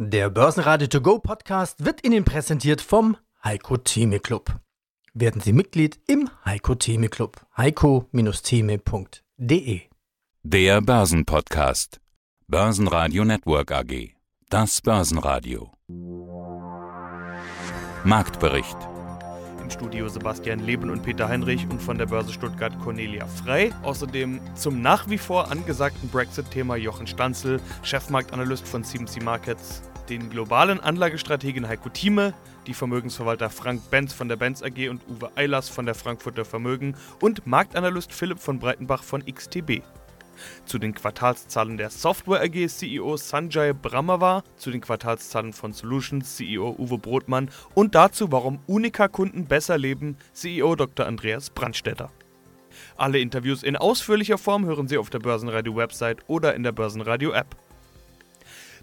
Der Börsenradio To Go Podcast wird Ihnen präsentiert vom Heiko Theme Club. Werden Sie Mitglied im Heiko Theme Club. heiko-theme.de Der Börsenpodcast. Börsenradio Network AG. Das Börsenradio. Marktbericht. Im Studio Sebastian Leben und Peter Heinrich und von der Börse Stuttgart Cornelia Frei. Außerdem zum nach wie vor angesagten Brexit-Thema Jochen Stanzel, Chefmarktanalyst von CMC Markets, den globalen Anlagestrategen Heiko Thieme, die Vermögensverwalter Frank Benz von der Benz AG und Uwe Eilers von der Frankfurter Vermögen und Marktanalyst Philipp von Breitenbach von XTB. Zu den Quartalszahlen der Software AG CEO Sanjay Brahmawar, zu den Quartalszahlen von Solutions CEO Uwe Brotmann und dazu, warum Unica-Kunden besser leben, CEO Dr. Andreas Brandstätter. Alle Interviews in ausführlicher Form hören Sie auf der Börsenradio-Website oder in der Börsenradio-App.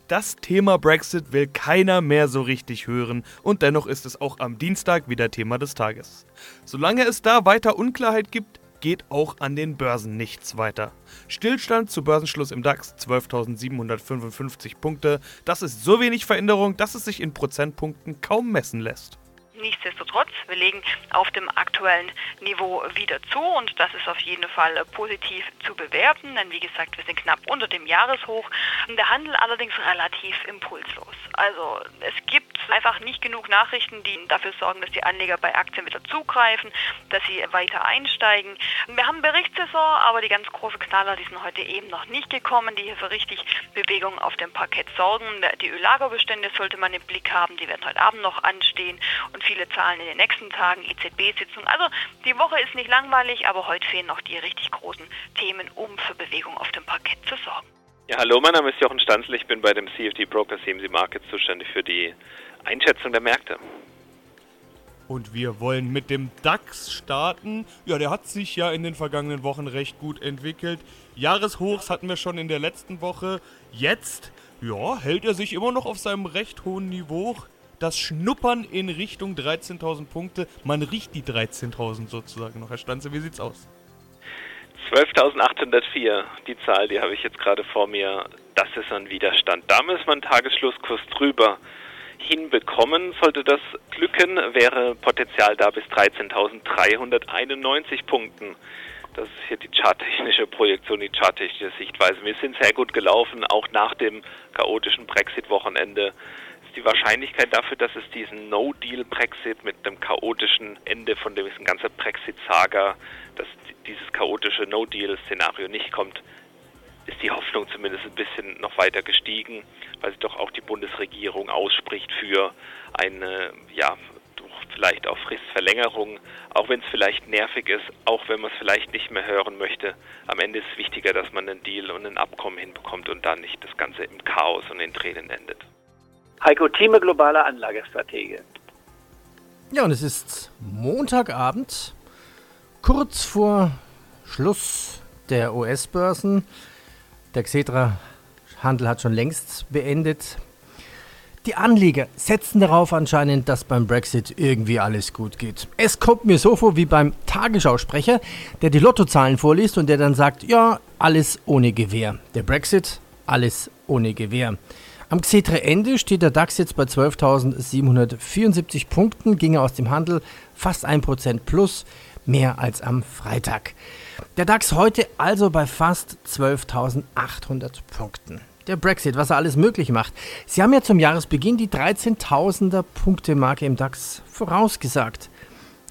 Das Thema Brexit will keiner mehr so richtig hören und dennoch ist es auch am Dienstag wieder Thema des Tages. Solange es da weiter Unklarheit gibt, geht auch an den Börsen nichts weiter. Stillstand zu Börsenschluss im DAX 12.755 Punkte. Das ist so wenig Veränderung, dass es sich in Prozentpunkten kaum messen lässt. Nichtsdestotrotz, wir legen auf dem aktuellen Niveau wieder zu und das ist auf jeden Fall positiv zu bewerten, denn wie gesagt, wir sind knapp unter dem Jahreshoch. Der Handel allerdings relativ impulslos. Also es gibt einfach nicht genug Nachrichten, die dafür sorgen, dass die Anleger bei Aktien wieder zugreifen, dass sie weiter einsteigen. Wir haben Berichtssaison, aber die ganz großen Knaller, die sind heute eben noch nicht gekommen, die hier für richtig Bewegung auf dem Parkett sorgen. Die Öllagerbestände sollte man im Blick haben, die werden heute Abend noch anstehen und viele Zahlen in den nächsten Tagen, EZB-Sitzung. Also die Woche ist nicht langweilig, aber heute fehlen noch die richtig großen Themen, um für Bewegung auf dem Parkett zu sorgen. Ja, hallo, mein Name ist Jochen Stanzl, ich bin bei dem CFD Broker CMC Markets zuständig für die Einschätzung der Märkte. Und wir wollen mit dem DAX starten. Ja, der hat sich ja in den vergangenen Wochen recht gut entwickelt. Jahreshochs hatten wir schon in der letzten Woche. Jetzt, ja, hält er sich immer noch auf seinem recht hohen Niveau. Das Schnuppern in Richtung 13.000 Punkte. Man riecht die 13.000 sozusagen noch. Herr Stanze, wie sieht's aus? 12.804, die Zahl, die habe ich jetzt gerade vor mir, das ist ein Widerstand. Da muss man Tagesschlusskurs drüber hinbekommen. Sollte das glücken, wäre Potenzial da bis 13.391 Punkten. Das ist hier die charttechnische Projektion, die charttechnische Sichtweise. Wir sind sehr gut gelaufen, auch nach dem chaotischen Brexit-Wochenende die Wahrscheinlichkeit dafür, dass es diesen No-Deal-Brexit mit dem chaotischen Ende von dem ganzen Brexit-Saga, dass dieses chaotische No-Deal-Szenario nicht kommt, ist die Hoffnung zumindest ein bisschen noch weiter gestiegen, weil sich doch auch die Bundesregierung ausspricht für eine, ja, vielleicht auch Fristverlängerung, auch wenn es vielleicht nervig ist, auch wenn man es vielleicht nicht mehr hören möchte. Am Ende ist es wichtiger, dass man einen Deal und ein Abkommen hinbekommt und dann nicht das Ganze im Chaos und in Tränen endet. Heiko Thieme, globaler Anlagestratege. Ja, und es ist Montagabend, kurz vor Schluss der US-Börsen. Der Xetra-Handel hat schon längst beendet. Die Anleger setzen darauf anscheinend, dass beim Brexit irgendwie alles gut geht. Es kommt mir so vor wie beim Tagesschausprecher, der die Lottozahlen vorliest und der dann sagt, ja, alles ohne Gewehr. Der Brexit, alles ohne Gewehr. Am Xetra-Ende steht der DAX jetzt bei 12.774 Punkten, ging aus dem Handel fast 1% plus, mehr als am Freitag. Der DAX heute also bei fast 12.800 Punkten. Der Brexit, was er alles möglich macht. Sie haben ja zum Jahresbeginn die 13.000er Punkte-Marke im DAX vorausgesagt.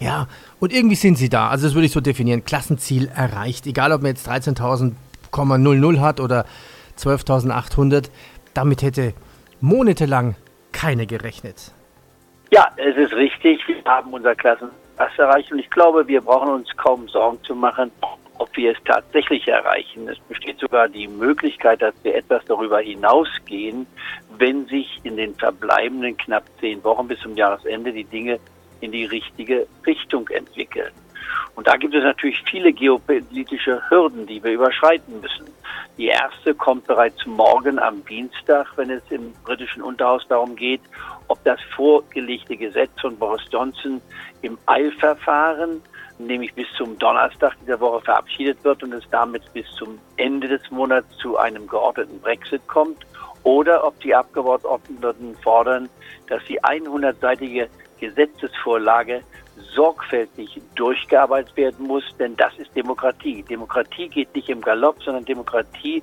Ja, und irgendwie sind sie da. Also das würde ich so definieren. Klassenziel erreicht. Egal, ob man jetzt 13.000,00 hat oder 12.800. Damit hätte monatelang keine gerechnet. Ja, es ist richtig. Wir haben unser Klassen erreicht und ich glaube, wir brauchen uns kaum Sorgen zu machen, ob wir es tatsächlich erreichen. Es besteht sogar die Möglichkeit, dass wir etwas darüber hinausgehen, wenn sich in den verbleibenden knapp zehn Wochen bis zum Jahresende die Dinge in die richtige Richtung entwickeln. Und da gibt es natürlich viele geopolitische Hürden, die wir überschreiten müssen. Die erste kommt bereits morgen am Dienstag, wenn es im britischen Unterhaus darum geht, ob das vorgelegte Gesetz von Boris Johnson im Eilverfahren nämlich bis zum Donnerstag dieser Woche verabschiedet wird und es damit bis zum Ende des Monats zu einem geordneten Brexit kommt, oder ob die Abgeordneten fordern, dass die 100-seitige Gesetzesvorlage sorgfältig durchgearbeitet werden muss, denn das ist Demokratie. Demokratie geht nicht im Galopp, sondern Demokratie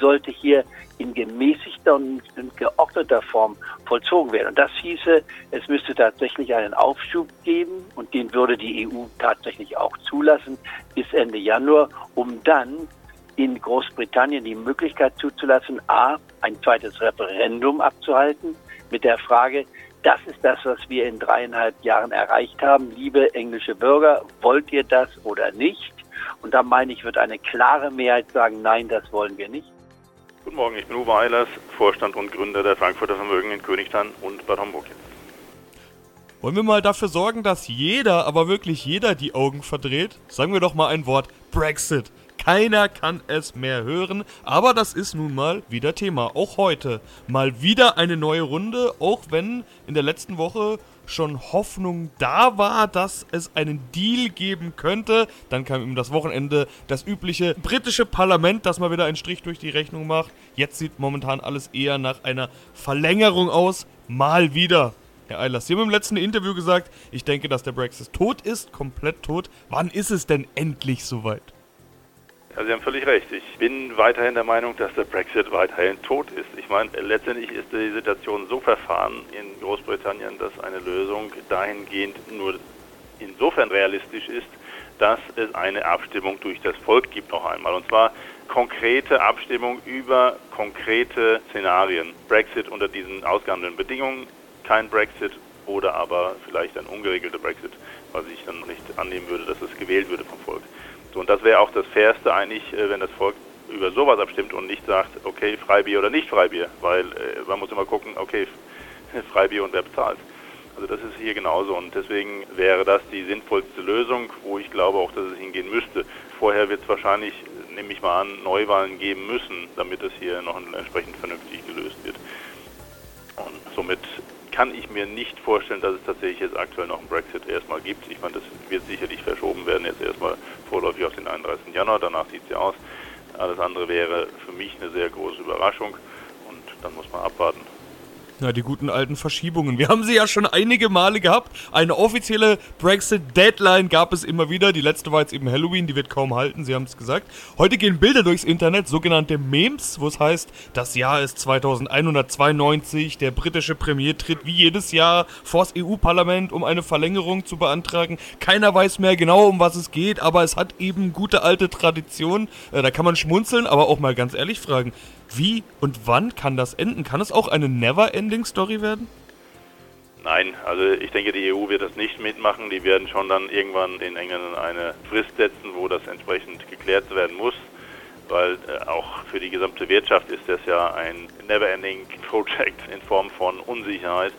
sollte hier in gemäßigter und geordneter Form vollzogen werden. Und das hieße, es müsste tatsächlich einen Aufschub geben und den würde die EU tatsächlich auch zulassen bis Ende Januar, um dann in Großbritannien die Möglichkeit zuzulassen, a, ein zweites Referendum abzuhalten mit der Frage, das ist das, was wir in dreieinhalb Jahren erreicht haben. Liebe englische Bürger, wollt ihr das oder nicht? Und da meine ich, wird eine klare Mehrheit sagen, nein, das wollen wir nicht. Guten Morgen, ich bin Uwe Eilers, Vorstand und Gründer der Frankfurter Vermögen in Königstein und Bad Homburg. Wollen wir mal dafür sorgen, dass jeder, aber wirklich jeder die Augen verdreht? Sagen wir doch mal ein Wort, Brexit. Keiner kann es mehr hören, aber das ist nun mal wieder Thema. Auch heute mal wieder eine neue Runde, auch wenn in der letzten Woche schon Hoffnung da war, dass es einen Deal geben könnte. Dann kam ihm das Wochenende das übliche britische Parlament, das mal wieder einen Strich durch die Rechnung macht. Jetzt sieht momentan alles eher nach einer Verlängerung aus. Mal wieder. Herr Eilers, Sie haben im letzten Interview gesagt, ich denke, dass der Brexit tot ist, komplett tot. Wann ist es denn endlich soweit? Ja, Sie haben völlig recht. Ich bin weiterhin der Meinung, dass der Brexit weiterhin tot ist. Ich meine, letztendlich ist die Situation so verfahren in Großbritannien, dass eine Lösung dahingehend nur insofern realistisch ist, dass es eine Abstimmung durch das Volk gibt noch einmal. Und zwar konkrete Abstimmung über konkrete Szenarien. Brexit unter diesen ausgehandelten Bedingungen, kein Brexit oder aber vielleicht ein ungeregelter Brexit, was ich dann nicht annehmen würde, dass es gewählt würde vom Volk. So, und das wäre auch das Fairste eigentlich, äh, wenn das Volk über sowas abstimmt und nicht sagt, okay, Freibier oder nicht Freibier, weil äh, man muss immer gucken, okay, Freibier und wer bezahlt. Also das ist hier genauso und deswegen wäre das die sinnvollste Lösung, wo ich glaube auch, dass es hingehen müsste. Vorher wird es wahrscheinlich, nehme ich mal an, Neuwahlen geben müssen, damit es hier noch entsprechend vernünftig gelöst wird. Und somit kann ich mir nicht vorstellen, dass es tatsächlich jetzt aktuell noch einen Brexit erstmal gibt. Ich meine, das wird sicherlich verschoben werden, jetzt erstmal vorläufig auf den 31. Januar, danach sieht es ja aus. Alles andere wäre für mich eine sehr große Überraschung und dann muss man abwarten. Na, die guten alten Verschiebungen. Wir haben sie ja schon einige Male gehabt. Eine offizielle Brexit-Deadline gab es immer wieder. Die letzte war jetzt eben Halloween, die wird kaum halten, Sie haben es gesagt. Heute gehen Bilder durchs Internet, sogenannte Memes, wo es heißt, das Jahr ist 2192, der britische Premier tritt wie jedes Jahr vors EU-Parlament, um eine Verlängerung zu beantragen. Keiner weiß mehr genau, um was es geht, aber es hat eben gute alte Tradition. Äh, da kann man schmunzeln, aber auch mal ganz ehrlich fragen, wie und wann kann das enden? Kann es auch eine Never-Ending-Story werden? Nein, also ich denke, die EU wird das nicht mitmachen. Die werden schon dann irgendwann den Engländern eine Frist setzen, wo das entsprechend geklärt werden muss, weil äh, auch für die gesamte Wirtschaft ist das ja ein Never-Ending Project in Form von Unsicherheit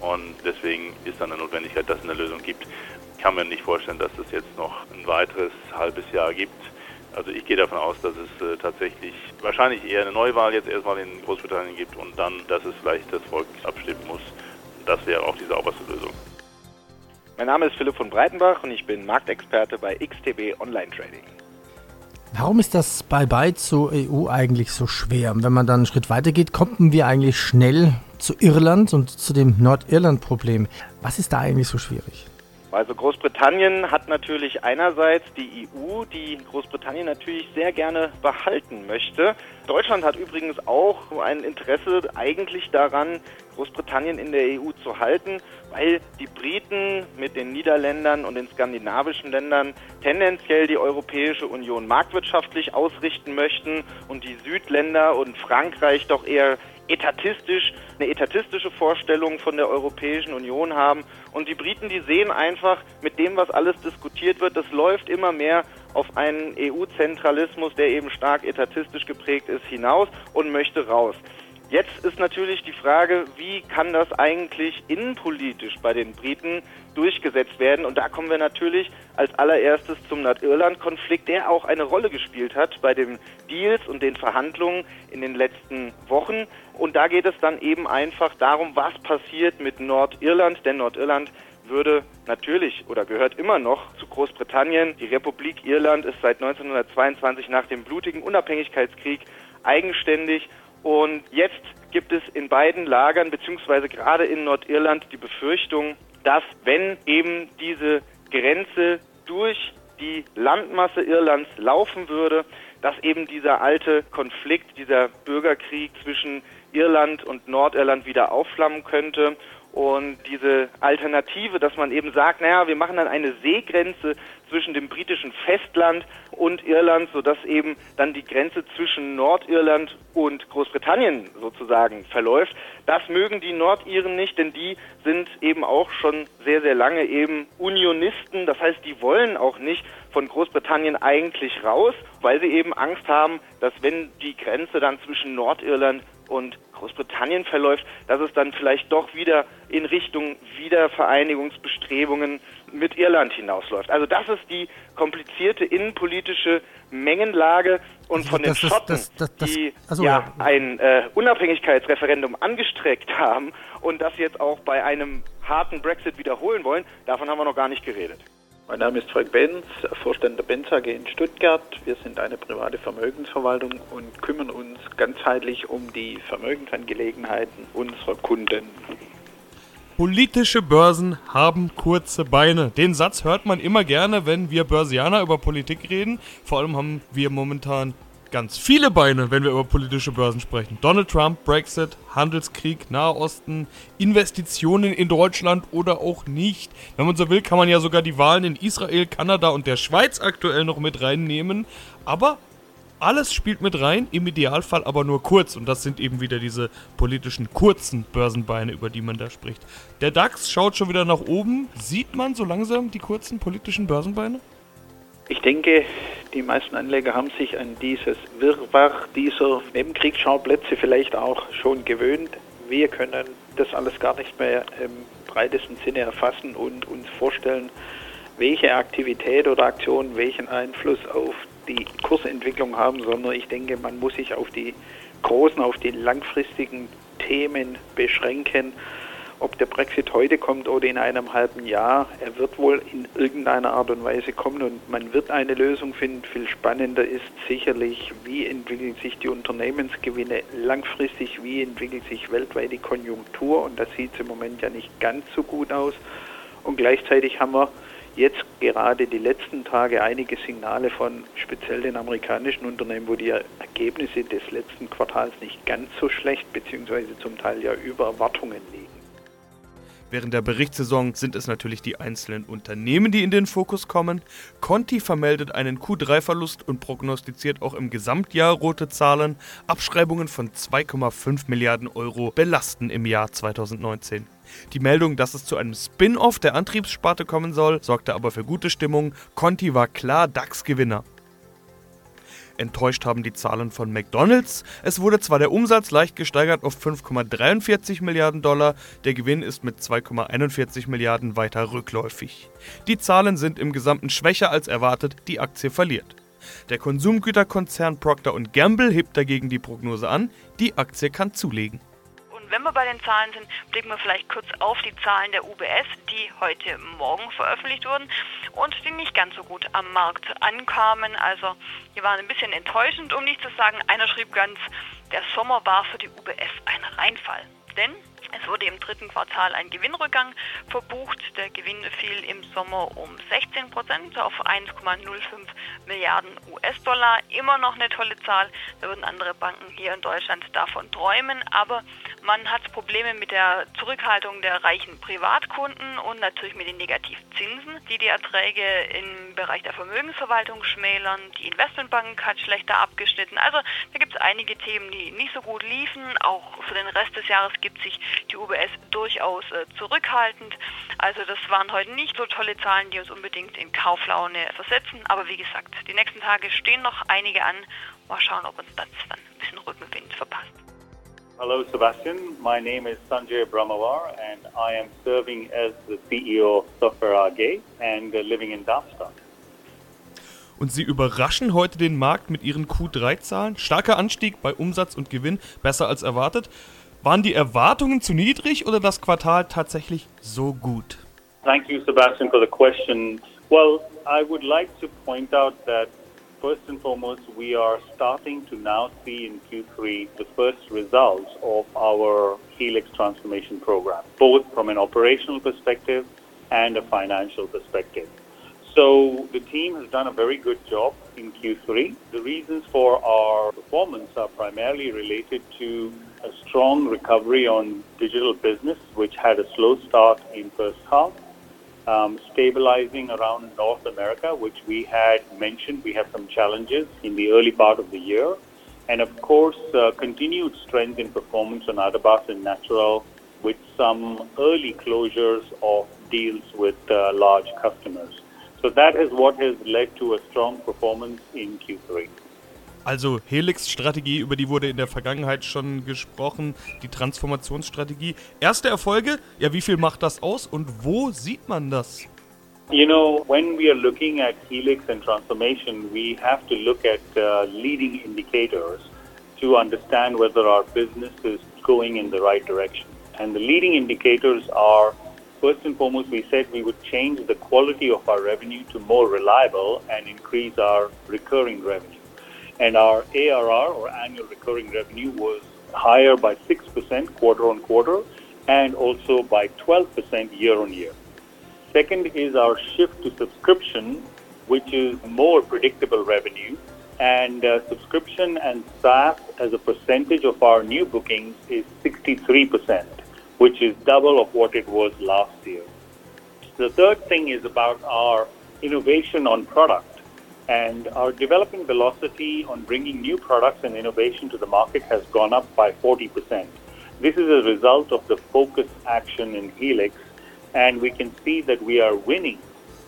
und deswegen ist dann eine Notwendigkeit, dass es eine Lösung gibt. Ich kann mir nicht vorstellen, dass es jetzt noch ein weiteres halbes Jahr gibt. Also ich gehe davon aus, dass es äh, tatsächlich wahrscheinlich eher eine Neuwahl jetzt erstmal in Großbritannien gibt und dann, dass es vielleicht das Volk abstimmen muss. Das wäre auch die sauberste Lösung. Mein Name ist Philipp von Breitenbach und ich bin Marktexperte bei XTB Online Trading. Warum ist das Bye-bye zur EU eigentlich so schwer? Wenn man dann einen Schritt weiter geht, kommen wir eigentlich schnell zu Irland und zu dem Nordirland-Problem. Was ist da eigentlich so schwierig? Also Großbritannien hat natürlich einerseits die EU, die Großbritannien natürlich sehr gerne behalten möchte. Deutschland hat übrigens auch ein Interesse eigentlich daran, Großbritannien in der EU zu halten, weil die Briten mit den Niederländern und den skandinavischen Ländern tendenziell die Europäische Union marktwirtschaftlich ausrichten möchten und die Südländer und Frankreich doch eher etatistisch, eine etatistische Vorstellung von der Europäischen Union haben. Und die Briten, die sehen einfach mit dem, was alles diskutiert wird, das läuft immer mehr auf einen EU-Zentralismus, der eben stark etatistisch geprägt ist, hinaus und möchte raus. Jetzt ist natürlich die Frage, wie kann das eigentlich innenpolitisch bei den Briten durchgesetzt werden? Und da kommen wir natürlich als allererstes zum Nordirland-Konflikt, der auch eine Rolle gespielt hat bei den Deals und den Verhandlungen in den letzten Wochen. Und da geht es dann eben einfach darum, was passiert mit Nordirland, denn Nordirland würde natürlich oder gehört immer noch zu Großbritannien. Die Republik Irland ist seit 1922 nach dem blutigen Unabhängigkeitskrieg eigenständig und jetzt gibt es in beiden Lagern beziehungsweise gerade in Nordirland die Befürchtung, dass wenn eben diese Grenze durch die Landmasse Irlands laufen würde, dass eben dieser alte Konflikt, dieser Bürgerkrieg zwischen Irland und Nordirland wieder aufflammen könnte und diese Alternative, dass man eben sagt, naja, wir machen dann eine Seegrenze zwischen dem britischen Festland und Irland, sodass eben dann die Grenze zwischen Nordirland und Großbritannien sozusagen verläuft. Das mögen die Nordiren nicht, denn die sind eben auch schon sehr, sehr lange eben Unionisten. Das heißt, die wollen auch nicht von Großbritannien eigentlich raus, weil sie eben Angst haben, dass wenn die Grenze dann zwischen Nordirland und Großbritannien verläuft, dass es dann vielleicht doch wieder in Richtung Wiedervereinigungsbestrebungen mit Irland hinausläuft. Also das ist die komplizierte innenpolitische Mengenlage und von den Schotten, das, das, das, die also, ja, ein äh, Unabhängigkeitsreferendum angestreckt haben und das jetzt auch bei einem harten Brexit wiederholen wollen, davon haben wir noch gar nicht geredet. Mein Name ist Frank Benz, Vorstand der Benz AG in Stuttgart. Wir sind eine private Vermögensverwaltung und kümmern uns ganzheitlich um die Vermögensangelegenheiten unserer Kunden. Politische Börsen haben kurze Beine. Den Satz hört man immer gerne, wenn wir Börsianer über Politik reden. Vor allem haben wir momentan ganz viele Beine, wenn wir über politische Börsen sprechen. Donald Trump, Brexit, Handelskrieg, Nahosten, Investitionen in Deutschland oder auch nicht. Wenn man so will, kann man ja sogar die Wahlen in Israel, Kanada und der Schweiz aktuell noch mit reinnehmen. Aber alles spielt mit rein, im Idealfall aber nur kurz. Und das sind eben wieder diese politischen kurzen Börsenbeine, über die man da spricht. Der DAX schaut schon wieder nach oben. Sieht man so langsam die kurzen politischen Börsenbeine? Ich denke, die meisten Anleger haben sich an dieses Wirrwarr dieser Nebenkriegsschauplätze vielleicht auch schon gewöhnt. Wir können das alles gar nicht mehr im breitesten Sinne erfassen und uns vorstellen, welche Aktivität oder Aktion welchen Einfluss auf die Kursentwicklung haben, sondern ich denke, man muss sich auf die großen, auf die langfristigen Themen beschränken ob der Brexit heute kommt oder in einem halben Jahr, er wird wohl in irgendeiner Art und Weise kommen und man wird eine Lösung finden. Viel spannender ist sicherlich, wie entwickeln sich die Unternehmensgewinne langfristig, wie entwickelt sich weltweit die Konjunktur und das sieht im Moment ja nicht ganz so gut aus. Und gleichzeitig haben wir jetzt gerade die letzten Tage einige Signale von speziell den amerikanischen Unternehmen, wo die Ergebnisse des letzten Quartals nicht ganz so schlecht beziehungsweise zum Teil ja über Erwartungen liegen. Während der Berichtssaison sind es natürlich die einzelnen Unternehmen, die in den Fokus kommen. Conti vermeldet einen Q3-Verlust und prognostiziert auch im Gesamtjahr rote Zahlen. Abschreibungen von 2,5 Milliarden Euro belasten im Jahr 2019. Die Meldung, dass es zu einem Spin-off der Antriebssparte kommen soll, sorgte aber für gute Stimmung. Conti war klar DAX-Gewinner. Enttäuscht haben die Zahlen von McDonald's. Es wurde zwar der Umsatz leicht gesteigert auf 5,43 Milliarden Dollar, der Gewinn ist mit 2,41 Milliarden weiter rückläufig. Die Zahlen sind im Gesamten schwächer als erwartet, die Aktie verliert. Der Konsumgüterkonzern Procter Gamble hebt dagegen die Prognose an, die Aktie kann zulegen. Wenn wir bei den Zahlen sind, blicken wir vielleicht kurz auf die Zahlen der UBS, die heute Morgen veröffentlicht wurden und die nicht ganz so gut am Markt ankamen. Also die waren ein bisschen enttäuschend, um nicht zu sagen, einer schrieb ganz, der Sommer war für die UBS ein Reinfall. Denn es wurde im dritten Quartal ein Gewinnrückgang verbucht. Der Gewinn fiel im Sommer um 16 Prozent auf 1,05 Milliarden US-Dollar. Immer noch eine tolle Zahl. Da würden andere Banken hier in Deutschland davon träumen. Aber man hat Probleme mit der Zurückhaltung der reichen Privatkunden und natürlich mit den Negativzinsen, die die Erträge im Bereich der Vermögensverwaltung schmälern. Die Investmentbank hat schlechter abgeschnitten. Also da gibt es einige Themen, die nicht so gut liefen. Auch für den Rest des Jahres gibt sich die UBS durchaus äh, zurückhaltend. Also das waren heute nicht so tolle Zahlen, die uns unbedingt in Kauflaune versetzen. Aber wie gesagt, die nächsten Tage stehen noch einige an. Mal schauen, ob uns das dann ein bisschen Rückenwind verpasst. Hello, Sebastian. My name is Sanjay Brahmawar, and I am serving as the CEO of Software AG and uh, living in Darmstadt. Und sie überraschen heute den Markt mit ihren Q3-Zahlen. Starker Anstieg bei Umsatz und Gewinn, besser als erwartet. Waren die Erwartungen zu niedrig oder das Quartal tatsächlich so gut? Thank you, Sebastian, for the question. Well, I would like to point out that first and foremost, we are starting to now see in Q3 the first results of our Helix transformation program, both from an operational perspective and a financial perspective. So the team has done a very good job in Q3. The reasons for our performance are primarily related to a strong recovery on digital business, which had a slow start in first half, um, stabilizing around North America, which we had mentioned. We have some challenges in the early part of the year. And of course, uh, continued strength in performance on Adabas and Natural with some early closures of deals with uh, large customers. So that is what has led to a strong performance in Q3. Also Helix-Strategie, über die wurde in der Vergangenheit schon gesprochen, die Transformationsstrategie. Erste Erfolge, ja, wie viel macht das aus und wo sieht man das? You know, when we are looking at Helix and transformation, we have to look at uh, leading indicators to understand whether our business is going in the right direction. And the leading indicators are first and foremost, we said we would change the quality of our revenue to more reliable and increase our recurring revenue and our ARR or annual recurring revenue was higher by 6% quarter on quarter and also by 12% year on year. Second is our shift to subscription, which is more predictable revenue. And uh, subscription and SaaS as a percentage of our new bookings is 63%, which is double of what it was last year. The third thing is about our innovation on product. And our development velocity on bringing new products and innovation to the market has gone up by 40%. This is a result of the focus action in Helix, and we can see that we are winning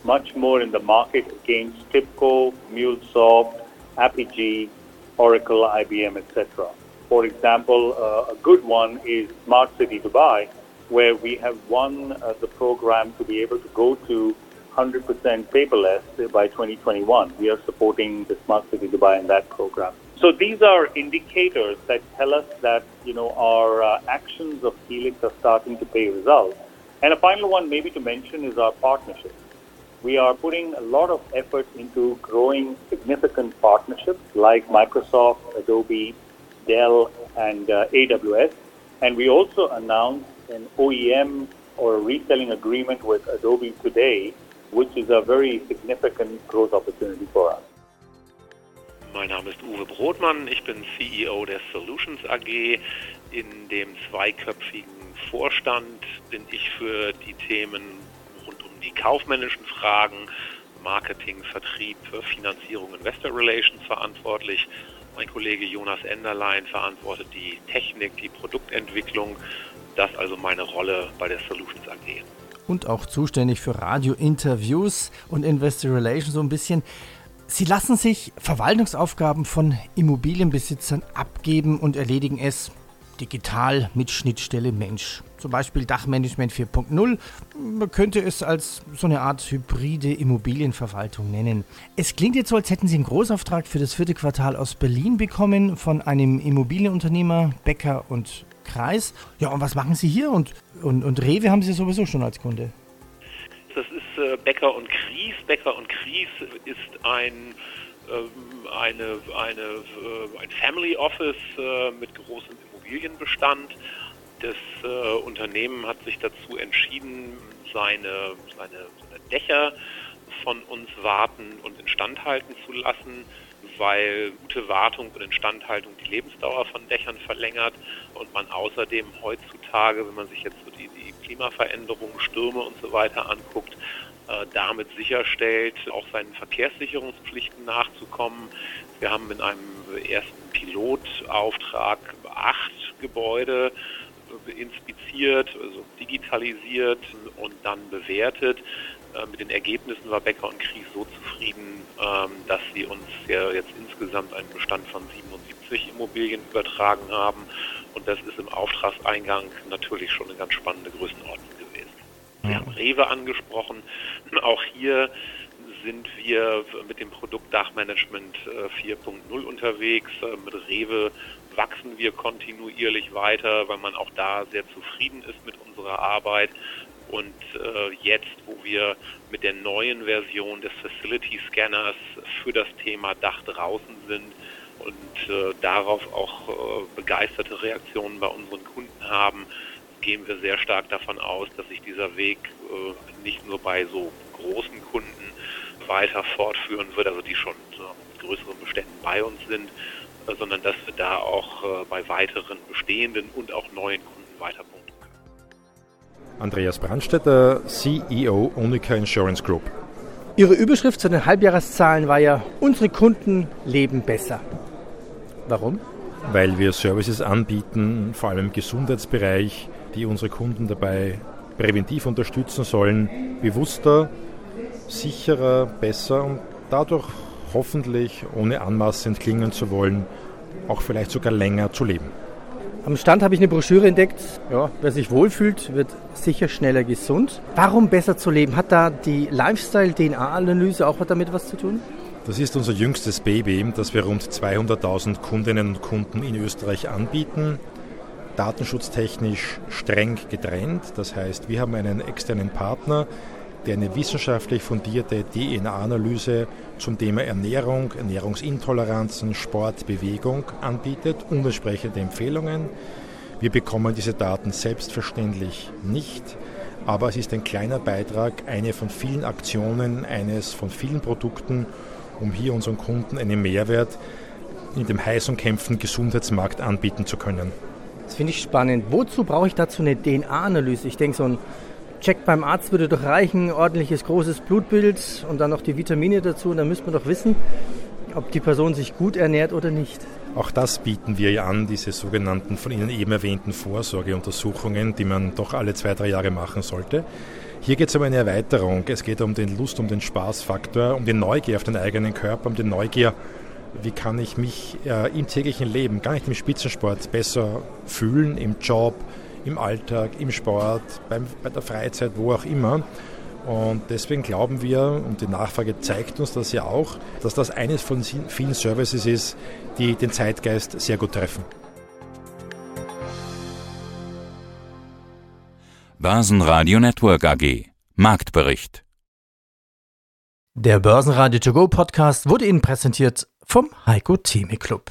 much more in the market against TIPCO, MuleSoft, Apigee, Oracle, IBM, etc. For example, uh, a good one is Smart City Dubai, where we have won uh, the program to be able to go to 100% paperless by 2021. We are supporting the Smart City Dubai in that program. So these are indicators that tell us that you know our uh, actions of Helix are starting to pay results. And a final one, maybe to mention, is our partnerships. We are putting a lot of effort into growing significant partnerships like Microsoft, Adobe, Dell, and uh, AWS. And we also announced an OEM or reselling agreement with Adobe today which is a very significant growth opportunity for us. Mein Name ist Uwe Brotmann, ich bin CEO der Solutions AG. In dem zweiköpfigen Vorstand bin ich für die Themen rund um die kaufmännischen Fragen, Marketing, Vertrieb, Finanzierung, Investor Relations verantwortlich. Mein Kollege Jonas Enderlein verantwortet die Technik, die Produktentwicklung. Das also meine Rolle bei der Solutions AG und auch zuständig für Radiointerviews und Investor Relations so ein bisschen. Sie lassen sich Verwaltungsaufgaben von Immobilienbesitzern abgeben und erledigen es digital mit Schnittstelle Mensch. Zum Beispiel Dachmanagement 4.0. Man könnte es als so eine Art hybride Immobilienverwaltung nennen. Es klingt jetzt so, als hätten Sie einen Großauftrag für das vierte Quartal aus Berlin bekommen von einem Immobilienunternehmer Becker und Kreis. Ja, und was machen Sie hier? Und, und, und Rewe haben Sie sowieso schon als Kunde. Das ist äh, Becker und Kries. Becker und Kries ist ein, äh, eine, eine, äh, ein Family Office äh, mit großem Immobilienbestand. Das Unternehmen hat sich dazu entschieden, seine, seine, seine Dächer von uns warten und instand halten zu lassen weil gute Wartung und Instandhaltung die Lebensdauer von Dächern verlängert und man außerdem heutzutage, wenn man sich jetzt so die, die Klimaveränderungen, Stürme und so weiter anguckt, äh, damit sicherstellt, auch seinen Verkehrssicherungspflichten nachzukommen. Wir haben in einem ersten Pilotauftrag acht Gebäude inspiziert, also digitalisiert und dann bewertet. Äh, mit den Ergebnissen war Becker und Kries so zufrieden, ähm, dass sie uns ja jetzt insgesamt einen Bestand von 77 Immobilien übertragen haben. Und das ist im Auftragseingang natürlich schon eine ganz spannende Größenordnung gewesen. Wir haben Rewe angesprochen. Auch hier sind wir mit dem Produkt Dachmanagement 4.0 unterwegs. Mit Rewe wachsen wir kontinuierlich weiter, weil man auch da sehr zufrieden ist mit unserer Arbeit. Und äh, jetzt, wo wir mit der neuen Version des Facility Scanners für das Thema Dach draußen sind und äh, darauf auch äh, begeisterte Reaktionen bei unseren Kunden haben, gehen wir sehr stark davon aus, dass sich dieser Weg äh, nicht nur bei so großen Kunden weiter fortführen wird, also die schon in größeren Beständen bei uns sind, sondern dass wir da auch äh, bei weiteren bestehenden und auch neuen Kunden weiter punkten. Andreas Brandstätter, CEO Unica Insurance Group. Ihre Überschrift zu den Halbjahreszahlen war ja, unsere Kunden leben besser. Warum? Weil wir Services anbieten, vor allem im Gesundheitsbereich, die unsere Kunden dabei präventiv unterstützen sollen, bewusster, sicherer, besser und dadurch hoffentlich, ohne anmaßend klingen zu wollen, auch vielleicht sogar länger zu leben. Am Stand habe ich eine Broschüre entdeckt. Ja, wer sich wohlfühlt, wird sicher schneller gesund. Warum besser zu leben? Hat da die Lifestyle-DNA-Analyse auch damit was zu tun? Das ist unser jüngstes Baby, das wir rund 200.000 Kundinnen und Kunden in Österreich anbieten. Datenschutztechnisch streng getrennt. Das heißt, wir haben einen externen Partner, der eine wissenschaftlich fundierte DNA-Analyse zum Thema Ernährung, Ernährungsintoleranzen, Sport, Bewegung anbietet und entsprechende Empfehlungen. Wir bekommen diese Daten selbstverständlich nicht, aber es ist ein kleiner Beitrag, eine von vielen Aktionen, eines von vielen Produkten, um hier unseren Kunden einen Mehrwert in dem heiß umkämpften Gesundheitsmarkt anbieten zu können. Das finde ich spannend. Wozu brauche ich dazu eine DNA-Analyse? Ich denke, so ein Check beim Arzt würde doch reichen, ordentliches großes Blutbild und dann noch die Vitamine dazu. Und dann müsste man doch wissen, ob die Person sich gut ernährt oder nicht. Auch das bieten wir ja an, diese sogenannten von Ihnen eben erwähnten Vorsorgeuntersuchungen, die man doch alle zwei, drei Jahre machen sollte. Hier geht es um eine Erweiterung. Es geht um den Lust, um den Spaßfaktor, um die Neugier auf den eigenen Körper, um die Neugier, wie kann ich mich äh, im täglichen Leben, gar nicht im Spitzensport, besser fühlen, im Job, im Alltag, im Sport, beim, bei der Freizeit, wo auch immer. Und deswegen glauben wir, und die Nachfrage zeigt uns das ja auch, dass das eines von vielen Services ist, die den Zeitgeist sehr gut treffen. Börsenradio Network AG Marktbericht Der Börsenradio To Go Podcast wurde Ihnen präsentiert vom Heiko Theme Club.